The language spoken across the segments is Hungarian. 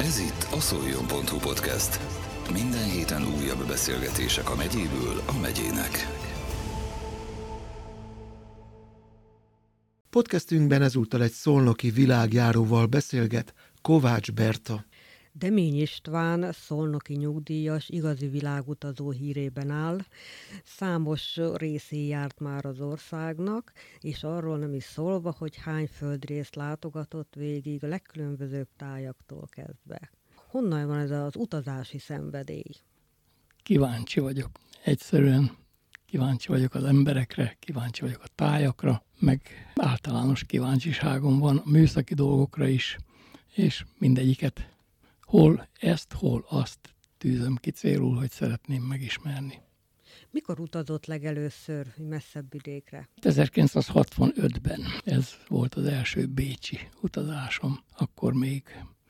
Ez itt a szoljon.hu podcast. Minden héten újabb beszélgetések a megyéből a megyének. Podcastünkben ezúttal egy szolnoki világjáróval beszélget Kovács Berta. Demény István szolnoki nyugdíjas, igazi világutazó hírében áll. Számos részé járt már az országnak, és arról nem is szólva, hogy hány földrészt látogatott végig a legkülönbözőbb tájaktól kezdve. Honnan van ez az utazási szenvedély? Kíváncsi vagyok. Egyszerűen kíváncsi vagyok az emberekre, kíváncsi vagyok a tájakra, meg általános kíváncsiságom van a műszaki dolgokra is, és mindegyiket hol ezt, hol azt tűzöm ki célul, hogy szeretném megismerni. Mikor utazott legelőször messzebb vidékre? 1965-ben ez volt az első bécsi utazásom. Akkor még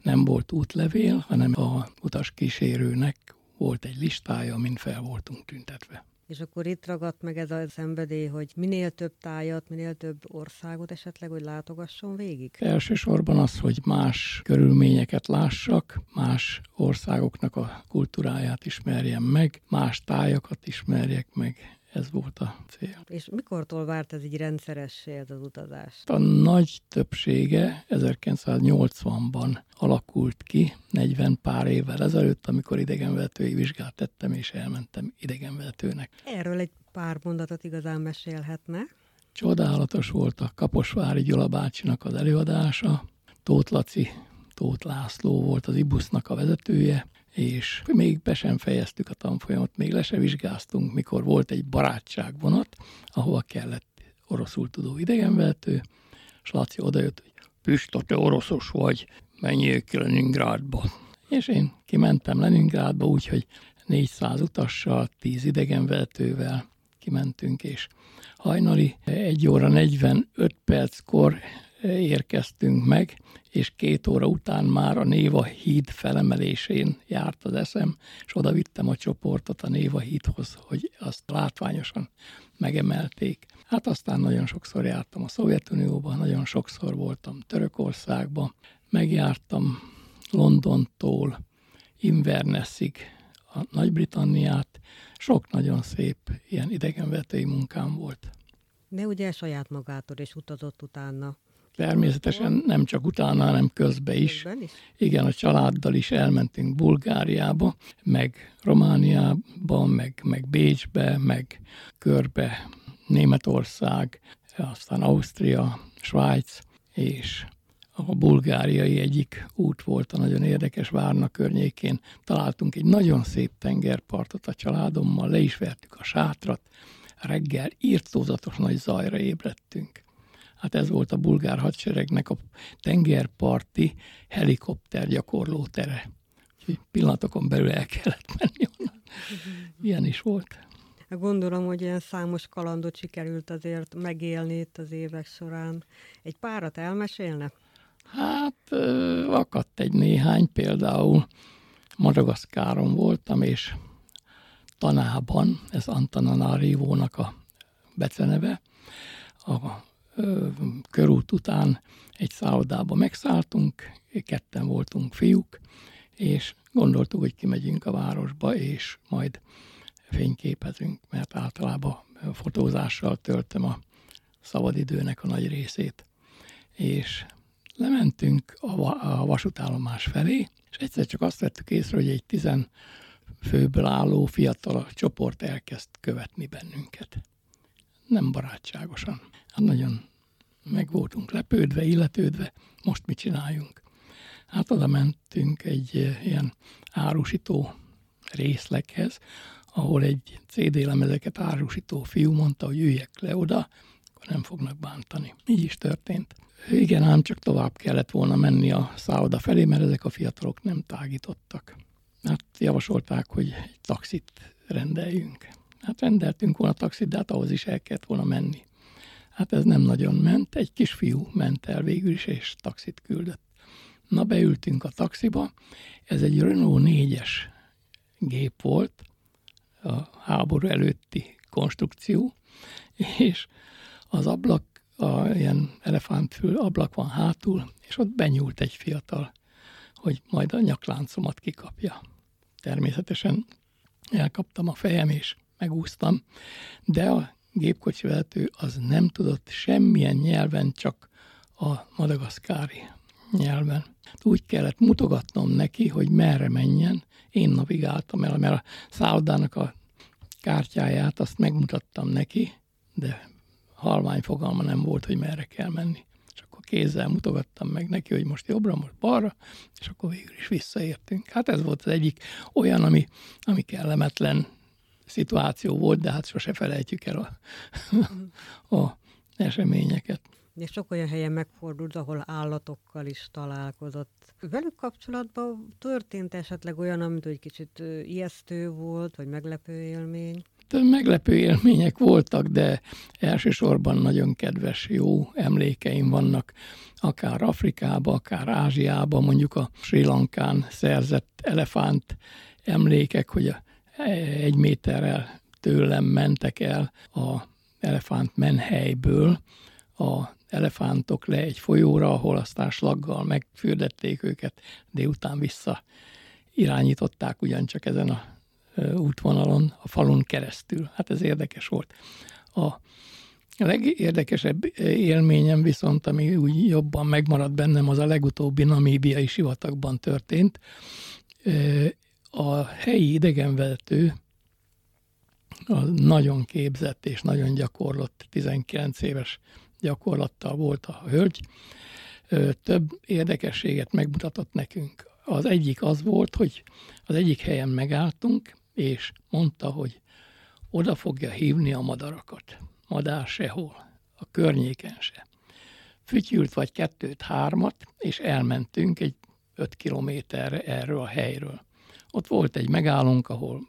nem volt útlevél, hanem a utas kísérőnek volt egy listája, amin fel voltunk tüntetve. És akkor itt ragadt meg ez a szenvedély, hogy minél több tájat, minél több országot esetleg, hogy látogasson végig? Elsősorban az, hogy más körülményeket lássak, más országoknak a kultúráját ismerjem meg, más tájakat ismerjek meg, ez volt a cél. És mikortól várt ez így rendszeressé ez az utazás? A nagy többsége 1980-ban alakult ki, 40 pár évvel ezelőtt, amikor idegenvetői vizsgát tettem, és elmentem idegenvetőnek. Erről egy pár mondatot igazán mesélhetne. Csodálatos volt a Kaposvári Gyula bácsinak az előadása. Tóth Laci, Tóth László volt az IBUS-nak a vezetője, és még be sem fejeztük a tanfolyamot, még le se vizsgáztunk, mikor volt egy barátságvonat, ahova kellett oroszul tudó idegenvető, és Laci odajött, hogy Pista, te oroszos vagy, menjél ki Leningrádba. És én kimentem Leningrádba, úgyhogy 400 utassal, 10 idegenvetővel kimentünk, és hajnali 1 óra 45 perckor érkeztünk meg, és két óra után már a Néva híd felemelésén járt az eszem, és oda vittem a csoportot a Néva hídhoz, hogy azt látványosan megemelték. Hát aztán nagyon sokszor jártam a Szovjetunióban, nagyon sokszor voltam Törökországban, megjártam Londontól Invernessig a Nagy-Britanniát, sok nagyon szép ilyen idegenvetői munkám volt. De ugye saját magától is utazott utána. Természetesen nem csak utána, hanem közben is. Is? Igen, a családdal is elmentünk Bulgáriába, meg Romániába, meg, meg Bécsbe, meg körbe Németország, aztán Ausztria, Svájc, és a bulgáriai egyik út volt a nagyon érdekes Várna környékén. Találtunk egy nagyon szép tengerpartot a családommal, le is vertük a sátrat, reggel írtózatos nagy zajra ébredtünk. Hát ez volt a bulgár hadseregnek a tengerparti helikopter gyakorló tere. Úgyhogy pillanatokon belül el kellett menni onnan. Ilyen is volt. Gondolom, hogy ilyen számos kalandot sikerült azért megélni itt az évek során. Egy párat elmesélne? Hát akadt egy néhány, például Madagaszkáron voltam, és Tanában, ez Antananarívónak a beceneve, a körút után egy szállodába megszálltunk, ketten voltunk fiúk, és gondoltuk, hogy kimegyünk a városba, és majd fényképezünk, mert általában fotózással töltöm a szabadidőnek a nagy részét. És lementünk a, va- a vasútállomás felé, és egyszer csak azt vettük észre, hogy egy tizen főből álló fiatal csoport elkezd követni bennünket. Nem barátságosan. Hát nagyon meg voltunk lepődve, illetődve, most mit csináljunk? Hát oda mentünk egy eh, ilyen árusító részleghez, ahol egy CD lemezeket árusító fiú mondta, hogy üljek le oda, akkor nem fognak bántani. Így is történt. Igen, ám csak tovább kellett volna menni a szálloda felé, mert ezek a fiatalok nem tágítottak. Hát javasolták, hogy egy taxit rendeljünk. Hát rendeltünk volna taxit, de hát ahhoz is el kellett volna menni. Hát ez nem nagyon ment, egy kisfiú ment el végül is, és taxit küldött. Na, beültünk a taxiba, ez egy Renault 4-es gép volt, a háború előtti konstrukció, és az ablak, a ilyen elefántfül ablak van hátul, és ott benyúlt egy fiatal hogy majd a nyakláncomat kikapja. Természetesen elkaptam a fejem, és megúsztam, de a gépkocsivezető az nem tudott semmilyen nyelven, csak a madagaszkári nyelven. Úgy kellett mutogatnom neki, hogy merre menjen. Én navigáltam el, mert a szállodának a kártyáját azt megmutattam neki, de halvány fogalma nem volt, hogy merre kell menni. És akkor kézzel mutogattam meg neki, hogy most jobbra, most balra, és akkor végül is visszaértünk. Hát ez volt az egyik olyan, ami, ami kellemetlen szituáció volt, de hát sose felejtjük el a, a eseményeket. És sok olyan helyen megfordult, ahol állatokkal is találkozott. Velük kapcsolatban történt esetleg olyan, amit egy kicsit ijesztő volt, vagy meglepő élmény? Meglepő élmények voltak, de elsősorban nagyon kedves, jó emlékeim vannak, akár Afrikába, akár Ázsiába, mondjuk a Sri Lankán szerzett elefánt emlékek, hogy a egy méterrel tőlem mentek el a elefánt menhelyből a elefántok le egy folyóra, ahol aztán slaggal megfürdették őket, délután vissza irányították ugyancsak ezen a útvonalon, a falun keresztül. Hát ez érdekes volt. A legérdekesebb élményem viszont, ami úgy jobban megmaradt bennem, az a legutóbbi namíbiai sivatagban történt a helyi idegenvezető a nagyon képzett és nagyon gyakorlott, 19 éves gyakorlattal volt a hölgy, több érdekességet megmutatott nekünk. Az egyik az volt, hogy az egyik helyen megálltunk, és mondta, hogy oda fogja hívni a madarakat. Madár sehol, a környéken se. Fütyült vagy kettőt, hármat, és elmentünk egy öt kilométerre erről a helyről. Ott volt egy megállónk, ahol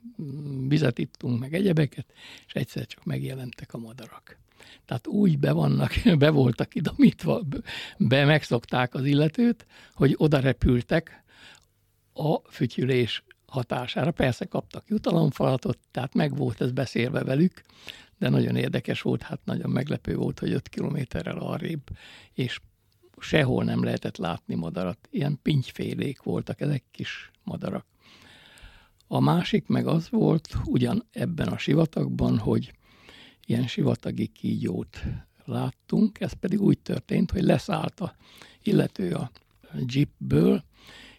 vizet ittunk, meg egyebeket, és egyszer csak megjelentek a madarak. Tehát úgy be, vannak, be voltak idomítva, be megszokták az illetőt, hogy oda repültek a fütyülés hatására. Persze kaptak jutalomfalatot, tehát meg volt ez beszélve velük, de nagyon érdekes volt, hát nagyon meglepő volt, hogy 5 kilométerrel arrébb, és sehol nem lehetett látni madarat. Ilyen pintyfélék voltak ezek kis madarak. A másik meg az volt, ugyan ebben a sivatagban, hogy ilyen sivatagi kígyót láttunk, ez pedig úgy történt, hogy leszállt a illető a jeepből,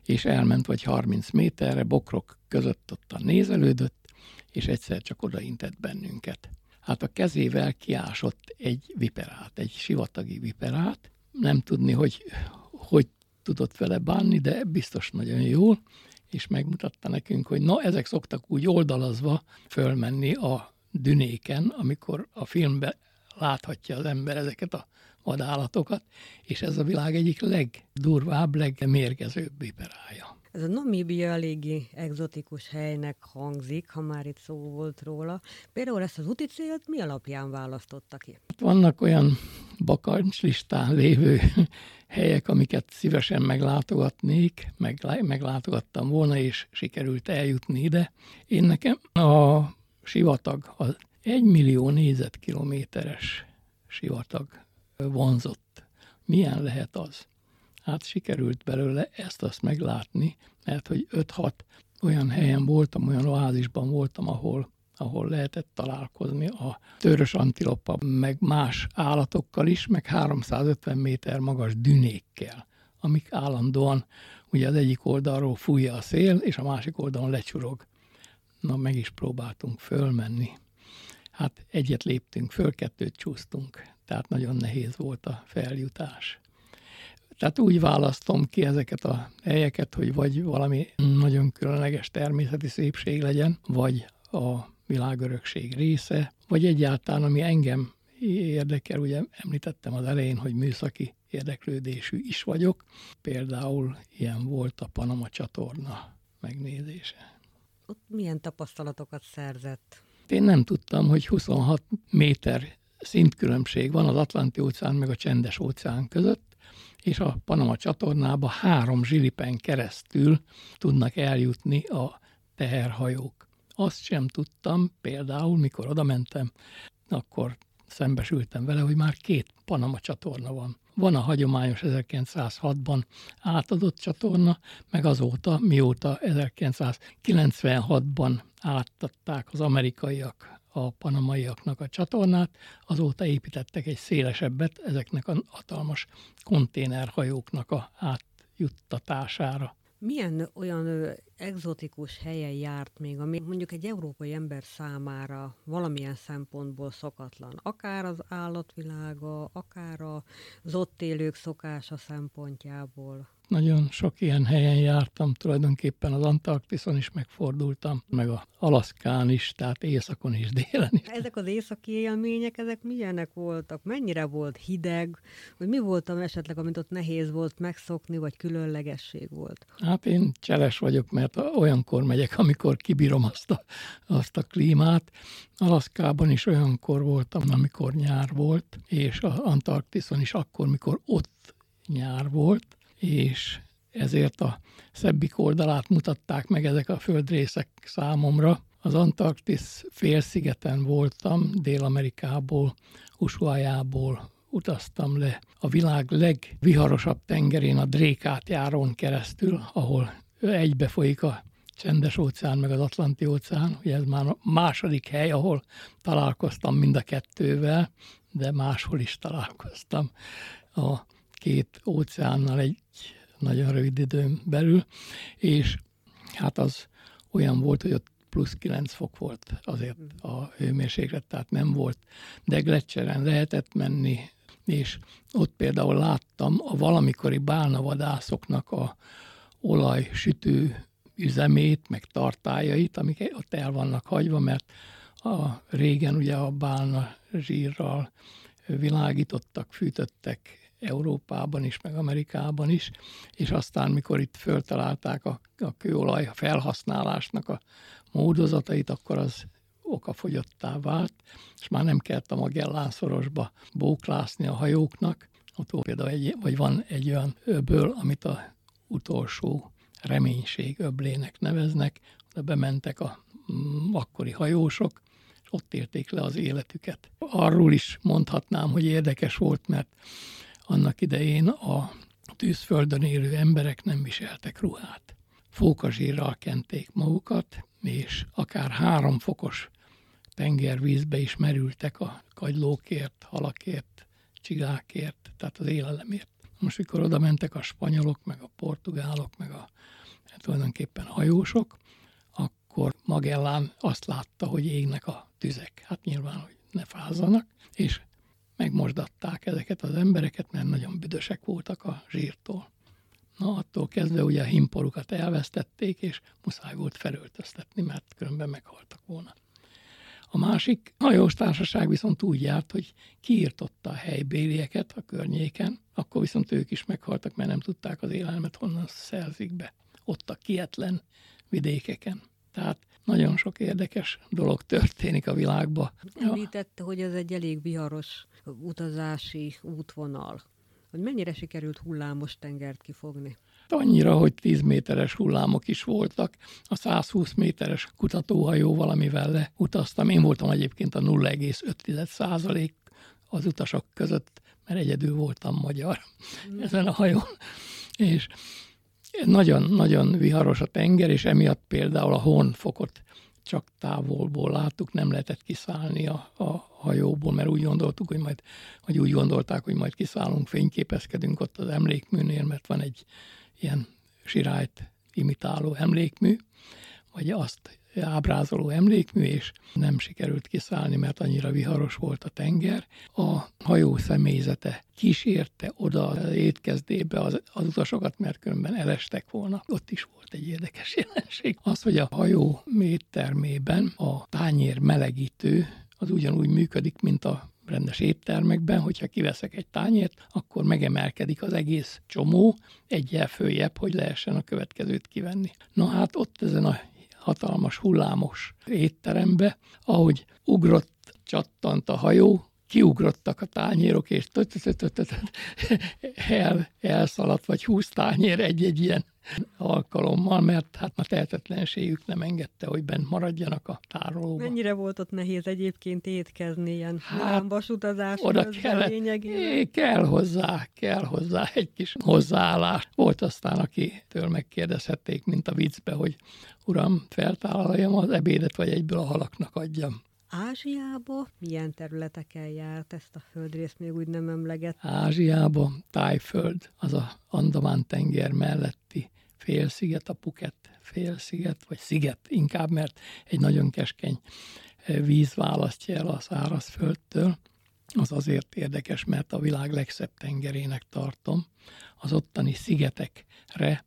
és elment vagy 30 méterre, bokrok között ott a nézelődött, és egyszer csak odaintett bennünket. Hát a kezével kiásott egy viperát, egy sivatagi viperát, nem tudni, hogy hogy tudott vele bánni, de biztos nagyon jól, és megmutatta nekünk, hogy na, ezek szoktak úgy oldalazva fölmenni a dünéken, amikor a filmben láthatja az ember ezeket a vadállatokat, és ez a világ egyik legdurvább, legmérgezőbb viperája. Ez a Namíbia eléggé egzotikus helynek hangzik, ha már itt szó volt róla. Például ezt az úti célt mi alapján választotta ki? Vannak olyan bakancslistán lévő helyek, amiket szívesen meglátogatnék, meg, meglátogattam volna, és sikerült eljutni ide. Én nekem a sivatag, az egy millió négyzetkilométeres sivatag vonzott. Milyen lehet az? Hát sikerült belőle ezt-azt meglátni, mert hogy 5-6 olyan helyen voltam, olyan oázisban voltam, ahol ahol lehetett találkozni a törös antilopa, meg más állatokkal is, meg 350 méter magas dünékkel, amik állandóan ugye az egyik oldalról fújja a szél, és a másik oldalon lecsurog. Na, meg is próbáltunk fölmenni. Hát egyet léptünk föl, kettőt csúsztunk, tehát nagyon nehéz volt a feljutás. Tehát úgy választom ki ezeket a helyeket, hogy vagy valami nagyon különleges természeti szépség legyen, vagy a világörökség része, vagy egyáltalán, ami engem érdekel, ugye említettem az elején, hogy műszaki érdeklődésű is vagyok. Például ilyen volt a Panama csatorna megnézése. Ott milyen tapasztalatokat szerzett? Én nem tudtam, hogy 26 méter szintkülönbség van az Atlanti óceán meg a Csendes óceán között, és a Panama csatornába három zsilipen keresztül tudnak eljutni a teherhajók. Azt sem tudtam, például, mikor oda mentem, akkor szembesültem vele, hogy már két Panama csatorna van. Van a hagyományos 1906-ban átadott csatorna, meg azóta, mióta 1996-ban átadták az amerikaiak a panamaiaknak a csatornát, azóta építettek egy szélesebbet ezeknek a hatalmas konténerhajóknak a átjuttatására. Milyen olyan ö, egzotikus helyen járt még, ami mondjuk egy európai ember számára valamilyen szempontból szokatlan? Akár az állatvilága, akár az ott élők szokása szempontjából? Nagyon sok ilyen helyen jártam, tulajdonképpen az Antarktiszon is megfordultam, meg a Alaszkán is, tehát északon is, délen is. Ezek az északi élmények, ezek milyenek voltak? Mennyire volt hideg? Vagy mi volt esetleg, amit ott nehéz volt megszokni, vagy különlegesség volt? Hát én cseles vagyok, mert olyankor megyek, amikor kibírom azt a, azt a klímát. Alaszkában is olyankor voltam, amikor nyár volt, és az Antarktiszon is akkor, mikor ott nyár volt, és ezért a szebbik oldalát mutatták meg ezek a földrészek számomra. Az Antarktisz félszigeten voltam, Dél-Amerikából, Ushuaiából utaztam le a világ legviharosabb tengerén, a Drékát járon keresztül, ahol egybe folyik a csendes óceán, meg az Atlanti óceán. Ugye ez már a második hely, ahol találkoztam mind a kettővel, de máshol is találkoztam. A két óceánnal egy nagyon rövid időn belül, és hát az olyan volt, hogy ott plusz 9 fok volt azért a hőmérséklet, tehát nem volt, de gletszeren lehetett menni, és ott például láttam a valamikori bálnavadászoknak a olajsütő üzemét, meg tartájait, amik ott el vannak hagyva, mert a régen ugye a bálna zsírral világítottak, fűtöttek Európában is, meg Amerikában is, és aztán, mikor itt föltalálták a, a kőolaj felhasználásnak a módozatait, akkor az okafogyottá vált, és már nem kellett a Magellán szorosba bóklászni a hajóknak. Ott például egy, vagy van egy olyan öböl, amit a utolsó reménység öblének neveznek, oda bementek a mm, akkori hajósok, és ott élték le az életüket. Arról is mondhatnám, hogy érdekes volt, mert annak idején a tűzföldön élő emberek nem viseltek ruhát. Fókazsírral kenték magukat, és akár három fokos tengervízbe is merültek a kagylókért, halakért, csigákért, tehát az élelemért. Most, mikor oda mentek a spanyolok, meg a portugálok, meg a hát tulajdonképpen hajósok, akkor Magellán azt látta, hogy égnek a tüzek. Hát nyilván, hogy ne fázzanak, és megmosdatták ezeket az embereket, mert nagyon büdösek voltak a zsírtól. Na, attól kezdve ugye a himporukat elvesztették, és muszáj volt felöltöztetni, mert különben meghaltak volna. A másik hajós társaság viszont úgy járt, hogy kiirtotta a helybélieket a környéken, akkor viszont ők is meghaltak, mert nem tudták az élelmet honnan szerzik be. Ott a kietlen vidékeken. Tehát nagyon sok érdekes dolog történik a világban. Említette, hogy ez egy elég viharos utazási útvonal. Hogy mennyire sikerült hullámos tengert kifogni? Annyira, hogy 10 méteres hullámok is voltak. A 120 méteres kutatóhajó valamivel leutaztam. Én voltam egyébként a 0,5 százalék az utasok között, mert egyedül voltam magyar mm. ezen a hajón. És nagyon-nagyon viharos a tenger, és emiatt például a honfokot csak távolból láttuk, nem lehetett kiszállni a, a hajóból, mert úgy gondoltuk, hogy majd, vagy úgy gondolták, hogy majd kiszállunk, fényképezkedünk ott az emlékműnél, mert van egy ilyen sirályt imitáló emlékmű, vagy azt ábrázoló emlékmű, és nem sikerült kiszállni, mert annyira viharos volt a tenger. A hajó személyzete kísérte oda az étkezdébe az, az utasokat, mert különben elestek volna. Ott is volt egy érdekes jelenség. Az, hogy a hajó méttermében a tányér melegítő az ugyanúgy működik, mint a rendes éttermekben, hogyha kiveszek egy tányért, akkor megemelkedik az egész csomó egyel följebb, hogy lehessen a következőt kivenni. Na hát ott ezen a hatalmas hullámos étterembe, ahogy ugrott, csattant a hajó, kiugrottak a tányérok, és el, elszaladt, vagy húsz tányér egy-egy ilyen alkalommal, mert hát a tehetetlenségük nem engedte, hogy bent maradjanak a tárolóban. Mennyire volt ott nehéz egyébként étkezni ilyen hát, vasutazás oda kellett, kell hozzá, kell hozzá egy kis hozzáállás. Volt aztán, akitől megkérdezhették, mint a viccbe, hogy uram, feltállaljam az ebédet, vagy egyből a halaknak adjam. Ázsiába milyen területeken járt ezt a földrészt, még úgy nem emleget? Ázsiába Tájföld, az a Andamán tenger melletti félsziget, a Puket félsziget, vagy sziget inkább, mert egy nagyon keskeny eh, víz választja el a szárazföldtől. Az azért érdekes, mert a világ legszebb tengerének tartom. Az ottani szigetekre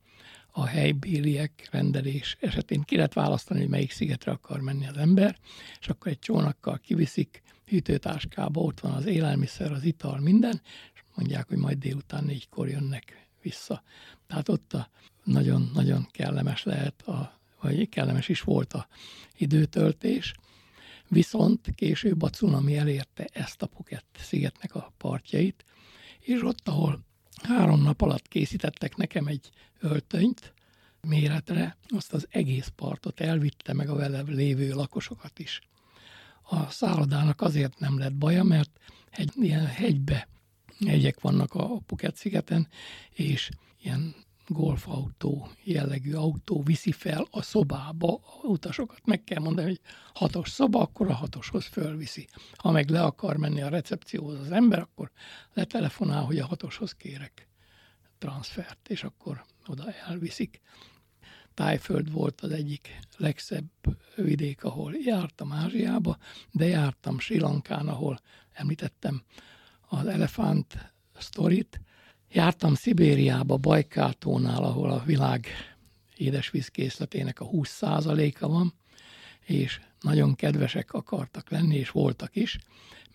a helybéliek rendelés esetén ki lehet választani, hogy melyik szigetre akar menni az ember, és akkor egy csónakkal kiviszik, hűtőtáskába ott van az élelmiszer, az ital, minden, és mondják, hogy majd délután négykor jönnek vissza. Tehát ott nagyon-nagyon kellemes lehet, a, vagy kellemes is volt a időtöltés, viszont később a cunami elérte ezt a Phuket szigetnek a partjait, és ott, ahol három nap alatt készítettek nekem egy öltönyt méretre, azt az egész partot elvitte meg a vele lévő lakosokat is. A szállodának azért nem lett baja, mert egy ilyen hegybe hegyek vannak a Puket szigeten, és ilyen golfautó jellegű autó viszi fel a szobába a utasokat. Meg kell mondani, hogy hatos szoba, akkor a hatoshoz fölviszi. Ha meg le akar menni a recepcióhoz az ember, akkor letelefonál, hogy a hatoshoz kérek transfert, és akkor oda elviszik. Tájföld volt az egyik legszebb vidék, ahol jártam Ázsiába, de jártam Sri Lankán, ahol említettem az elefánt sztorit, Jártam Szibériába, Bajkátónál, ahol a világ édesvízkészletének a 20%-a van, és nagyon kedvesek akartak lenni, és voltak is,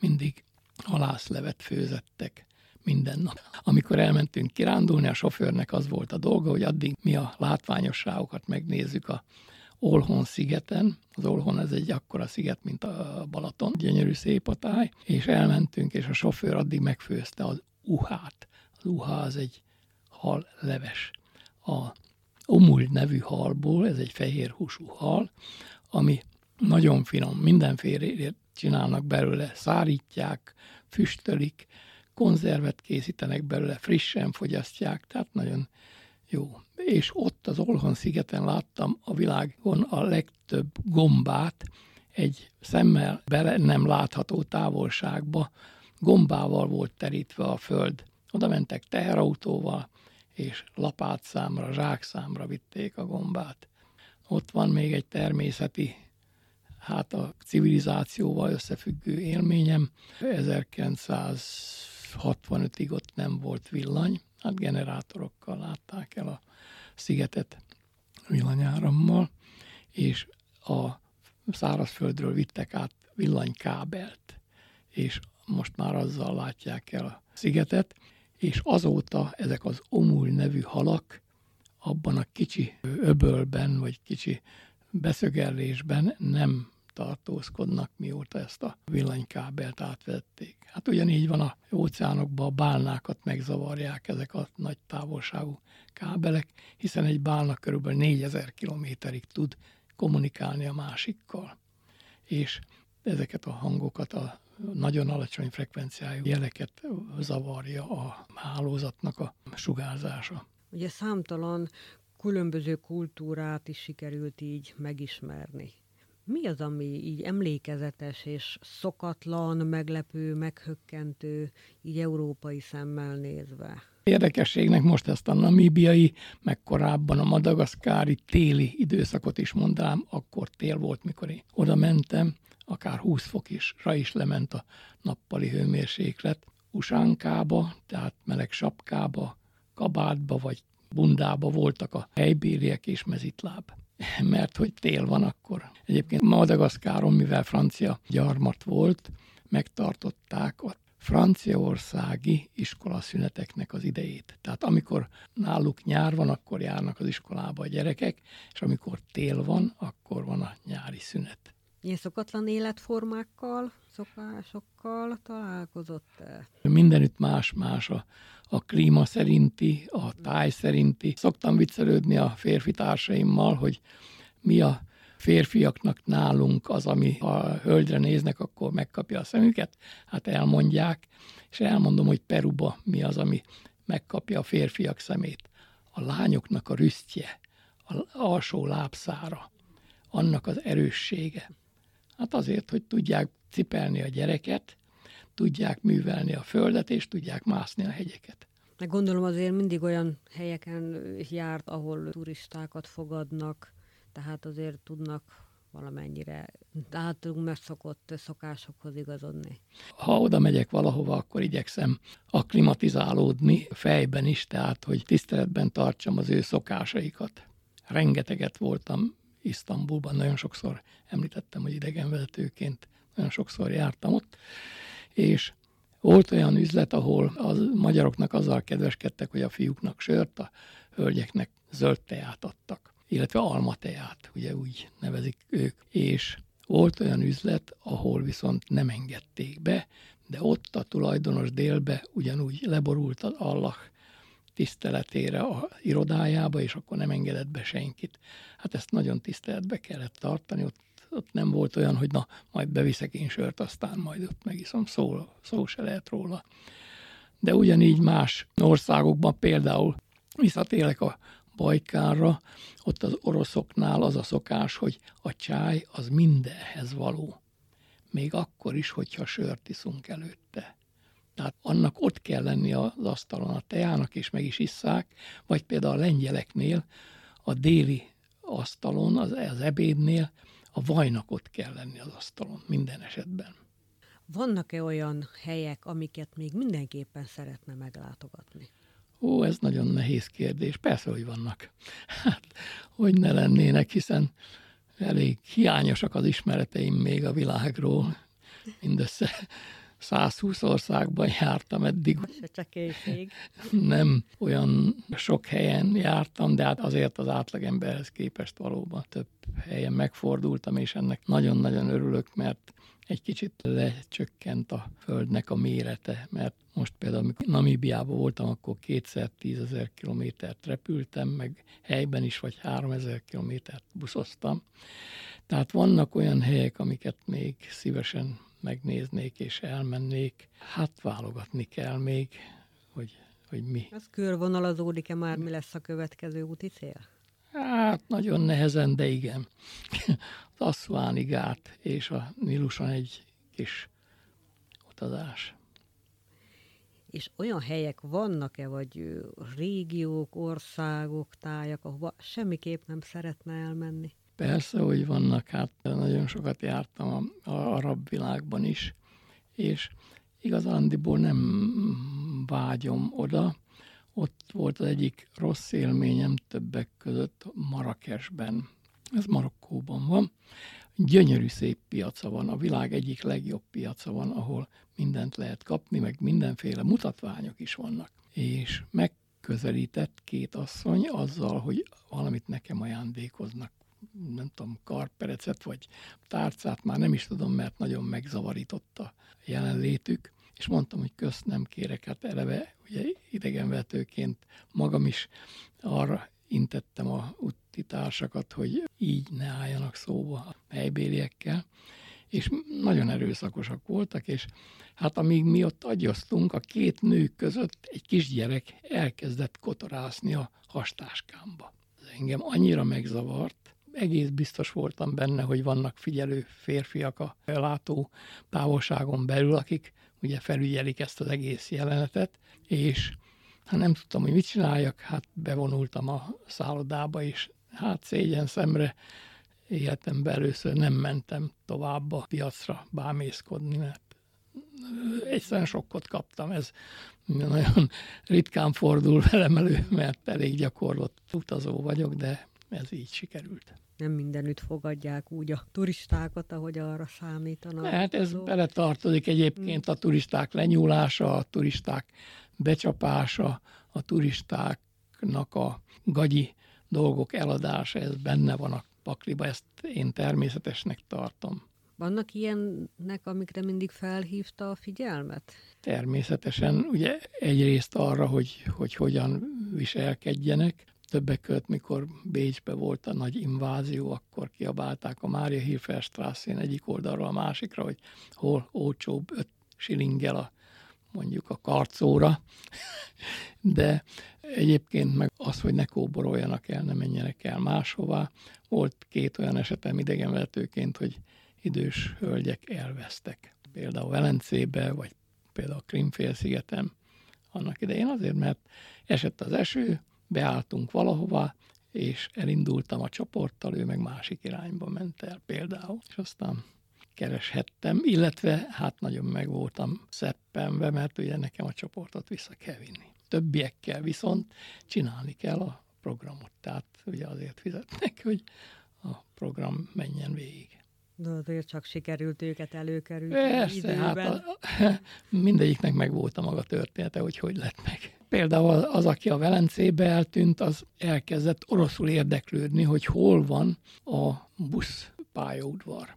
mindig halászlevet főzettek minden nap. Amikor elmentünk kirándulni, a sofőrnek az volt a dolga, hogy addig mi a látványosságokat megnézzük a Olhon szigeten. Az Olhon ez egy akkora sziget, mint a Balaton, gyönyörű szép a táj, és elmentünk, és a sofőr addig megfőzte az uhát uha az egy hal leves. A omul nevű halból, ez egy fehér húsú hal, ami nagyon finom, mindenféle csinálnak belőle, szárítják, füstölik, konzervet készítenek belőle, frissen fogyasztják, tehát nagyon jó. És ott az Olhon szigeten láttam a világon a legtöbb gombát egy szemmel bele nem látható távolságba, gombával volt terítve a föld. Oda mentek teherautóval, és lapátszámra, zsákszámra vitték a gombát. Ott van még egy természeti, hát a civilizációval összefüggő élményem. 1965-ig ott nem volt villany, hát generátorokkal látták el a szigetet villanyárammal, és a szárazföldről vittek át villanykábelt, és most már azzal látják el a szigetet, és azóta ezek az omul nevű halak abban a kicsi öbölben, vagy kicsi beszögellésben nem tartózkodnak, mióta ezt a villanykábelt átvették. Hát ugyanígy van a óceánokban a bálnákat megzavarják ezek a nagy távolságú kábelek, hiszen egy bálna körülbelül 4000 kilométerig tud kommunikálni a másikkal. És ezeket a hangokat a nagyon alacsony frekvenciájú jeleket zavarja a hálózatnak a sugárzása. Ugye számtalan különböző kultúrát is sikerült így megismerni. Mi az, ami így emlékezetes és szokatlan, meglepő, meghökkentő, így európai szemmel nézve? Érdekességnek most ezt a namíbiai, meg korábban a madagaszkári téli időszakot is mondanám, akkor tél volt, mikor én oda mentem, akár 20 fok is, ra is lement a nappali hőmérséklet. Usánkába, tehát meleg sapkába, kabátba vagy bundába voltak a helybéliek és mezitláb. Mert hogy tél van akkor. Egyébként Madagaszkáron, mivel francia gyarmat volt, megtartották a franciaországi iskolaszüneteknek az idejét. Tehát amikor náluk nyár van, akkor járnak az iskolába a gyerekek, és amikor tél van, akkor van a nyári szünet Ilyen szokatlan életformákkal, szokásokkal találkozott? Mindenütt más-más a, a klíma szerinti, a táj szerinti. Szoktam viccelődni a férfi társaimmal, hogy mi a férfiaknak nálunk az, ami a hölgyre néznek, akkor megkapja a szemüket, hát elmondják, és elmondom, hogy Peruba mi az, ami megkapja a férfiak szemét. A lányoknak a rüsztje, a alsó lábszára, annak az erőssége. Hát azért, hogy tudják cipelni a gyereket, tudják művelni a földet, és tudják mászni a hegyeket. Meg gondolom azért mindig olyan helyeken járt, ahol turistákat fogadnak, tehát azért tudnak valamennyire általunk megszokott szokásokhoz igazodni. Ha oda megyek valahova, akkor igyekszem akklimatizálódni fejben is, tehát hogy tiszteletben tartsam az ő szokásaikat. Rengeteget voltam Isztambulban, nagyon sokszor említettem, hogy idegenvezetőként nagyon sokszor jártam ott, és volt olyan üzlet, ahol a magyaroknak azzal kedveskedtek, hogy a fiúknak sört, a hölgyeknek zöld teát adtak illetve almateát, ugye úgy nevezik ők. És volt olyan üzlet, ahol viszont nem engedték be, de ott a tulajdonos délbe ugyanúgy leborult az Allah tiszteletére a irodájába, és akkor nem engedett be senkit. Hát ezt nagyon tiszteletbe kellett tartani, ott, ott nem volt olyan, hogy na, majd beviszek én sört, aztán majd ott megiszom, szó, szó se lehet róla. De ugyanígy más országokban például visszatélek a Bajkárra, ott az oroszoknál az a szokás, hogy a csáj az mindenhez való. Még akkor is, hogyha sört iszunk előtte. Tehát annak ott kell lenni az asztalon a teának, és meg is isszák, vagy például a lengyeleknél a déli asztalon, az, az ebédnél a vajnak ott kell lenni az asztalon minden esetben. Vannak-e olyan helyek, amiket még mindenképpen szeretne meglátogatni? Ó, ez nagyon nehéz kérdés. Persze, hogy vannak. Hát, hogy ne lennének, hiszen elég hiányosak az ismereteim még a világról. Mindössze 120 országban jártam eddig. Nem olyan sok helyen jártam, de hát azért az átlagemberhez képest valóban több helyen megfordultam, és ennek nagyon-nagyon örülök, mert egy kicsit lecsökkent a Földnek a mérete, mert most például, amikor Namíbiában voltam, akkor kétszer tízezer kilométert repültem, meg helyben is vagy három ezer kilométert buszoztam. Tehát vannak olyan helyek, amiket még szívesen megnéznék és elmennék. Hát válogatni kell még, hogy, hogy mi. Az körvonalazódik-e már, mi lesz a következő úti cél? Hát nagyon nehezen, de igen. Az Asszváni gát és a Niluson egy kis utazás. És olyan helyek vannak-e, vagy régiók, országok, tájak, ahova semmiképp nem szeretne elmenni? Persze, hogy vannak, hát nagyon sokat jártam a, a arab világban is, és igazándiból nem vágyom oda, ott volt az egyik rossz élményem többek között Marrakesben. Ez Marokkóban van. Gyönyörű szép piaca van, a világ egyik legjobb piaca van, ahol mindent lehet kapni, meg mindenféle mutatványok is vannak. És megközelített két asszony azzal, hogy valamit nekem ajándékoznak nem tudom, karperecet vagy tárcát, már nem is tudom, mert nagyon megzavarította jelenlétük és mondtam, hogy közt nem kérek, hát eleve ugye idegenvetőként magam is arra intettem a úti társakat, hogy így ne álljanak szóba a helybéliekkel, és nagyon erőszakosak voltak, és hát amíg mi ott agyasztunk, a két nő között egy kisgyerek elkezdett kotorászni a hastáskámba. Ez engem annyira megzavart, egész biztos voltam benne, hogy vannak figyelő férfiak a látó távolságon belül, akik ugye felügyelik ezt az egész jelenetet, és hát nem tudtam, hogy mit csináljak, hát bevonultam a szállodába, és hát szégyen szemre életemben először nem mentem tovább a piacra bámészkodni, mert egyszerűen sokkot kaptam, ez nagyon ritkán fordul velem elő, mert elég gyakorlott utazó vagyok, de ez így sikerült nem mindenütt fogadják úgy a turistákat, ahogy arra számítanak. Hát ez azok. beletartozik egyébként a turisták lenyúlása, a turisták becsapása, a turistáknak a gagyi dolgok eladása, ez benne van a pakliba, ezt én természetesnek tartom. Vannak ilyennek, amikre mindig felhívta a figyelmet? Természetesen, ugye egyrészt arra, hogy, hogy hogyan viselkedjenek, Többek között, mikor Bécsbe volt a nagy invázió, akkor kiabálták a Mária Hilferstrasszén egyik oldalra a másikra, hogy hol olcsóbb öt silinggel a mondjuk a karcóra, de egyébként meg az, hogy ne kóboroljanak el, ne menjenek el máshová. Volt két olyan esetem idegenvetőként, hogy idős hölgyek elvesztek. Például Velencébe, vagy például a Krimfélszigetem annak idején azért, mert esett az eső, beálltunk valahova, és elindultam a csoporttal, ő meg másik irányba ment el például, és aztán kereshettem, illetve hát nagyon meg voltam szeppenve, mert ugye nekem a csoportot vissza kell vinni. Többiekkel viszont csinálni kell a programot, tehát ugye azért fizetnek, hogy a program menjen végig. De azért csak sikerült őket előkerülni Persze, időben. hát a, mindegyiknek meg volt a maga története, hogy hogy lett meg. Például az, aki a Velencébe eltűnt, az elkezdett oroszul érdeklődni, hogy hol van a busz pályaudvar.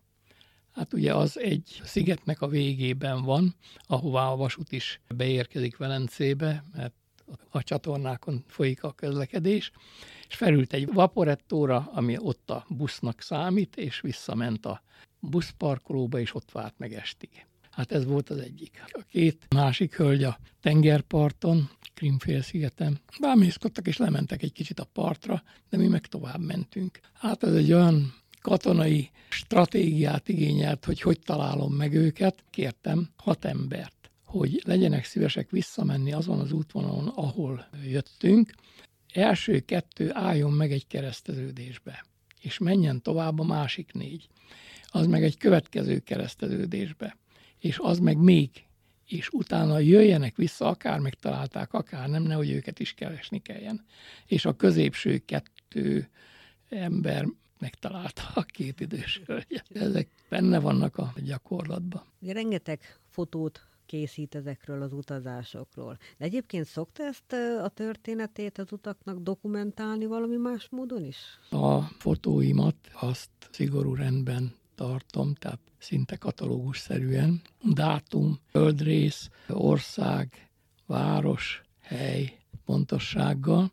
Hát ugye az egy szigetnek a végében van, ahová a vasút is beérkezik Velencébe, mert a csatornákon folyik a közlekedés, és felült egy vaporettóra, ami ott a busznak számít, és visszament a buszparkolóba, és ott várt meg estig. Hát ez volt az egyik. A két másik hölgy a tengerparton, Krimfélszigeten. Bámészkodtak és lementek egy kicsit a partra, de mi meg tovább mentünk. Hát ez egy olyan katonai stratégiát igényelt, hogy hogy találom meg őket. Kértem hat embert, hogy legyenek szívesek visszamenni azon az útvonalon, ahol jöttünk. Első kettő álljon meg egy kereszteződésbe, és menjen tovább a másik négy. Az meg egy következő kereszteződésbe, és az meg még és utána jöjjenek vissza, akár megtalálták, akár nem, nehogy őket is keresni kelljen. És a középső kettő ember megtalálta a két idős hölgyet. Ezek benne vannak a gyakorlatban. Rengeteg fotót készít ezekről az utazásokról. De egyébként szokta ezt a történetét az utaknak dokumentálni valami más módon is? A fotóimat azt szigorú rendben tartom, tehát szinte katalógusszerűen. Dátum, földrész, ország, város, hely pontossággal,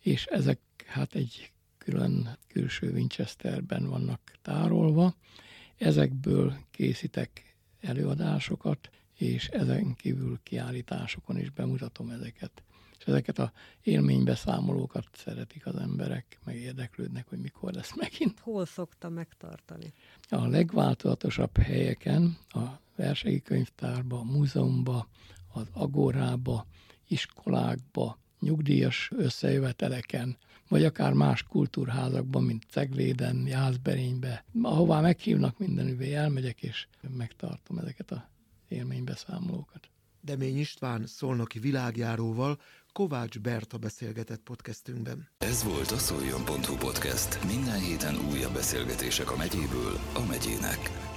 és ezek hát egy külön külső Winchesterben vannak tárolva. Ezekből készítek előadásokat, és ezen kívül kiállításokon is bemutatom ezeket. És ezeket a élménybeszámolókat szeretik az emberek, meg érdeklődnek, hogy mikor lesz megint. Hol szokta megtartani? A legváltozatosabb helyeken, a versegi könyvtárba, a múzeumba, az agorába, iskolákba, nyugdíjas összejöveteleken, vagy akár más kultúrházakban, mint Cegléden, Jászberénybe, ahová meghívnak mindenüvé, elmegyek és megtartom ezeket a élménybeszámolókat. Demény István szolnoki világjáróval Kovács Berta beszélgetett podcastünkben. Ez volt a szoljon.hu podcast. Minden héten újabb beszélgetések a megyéből a megyének.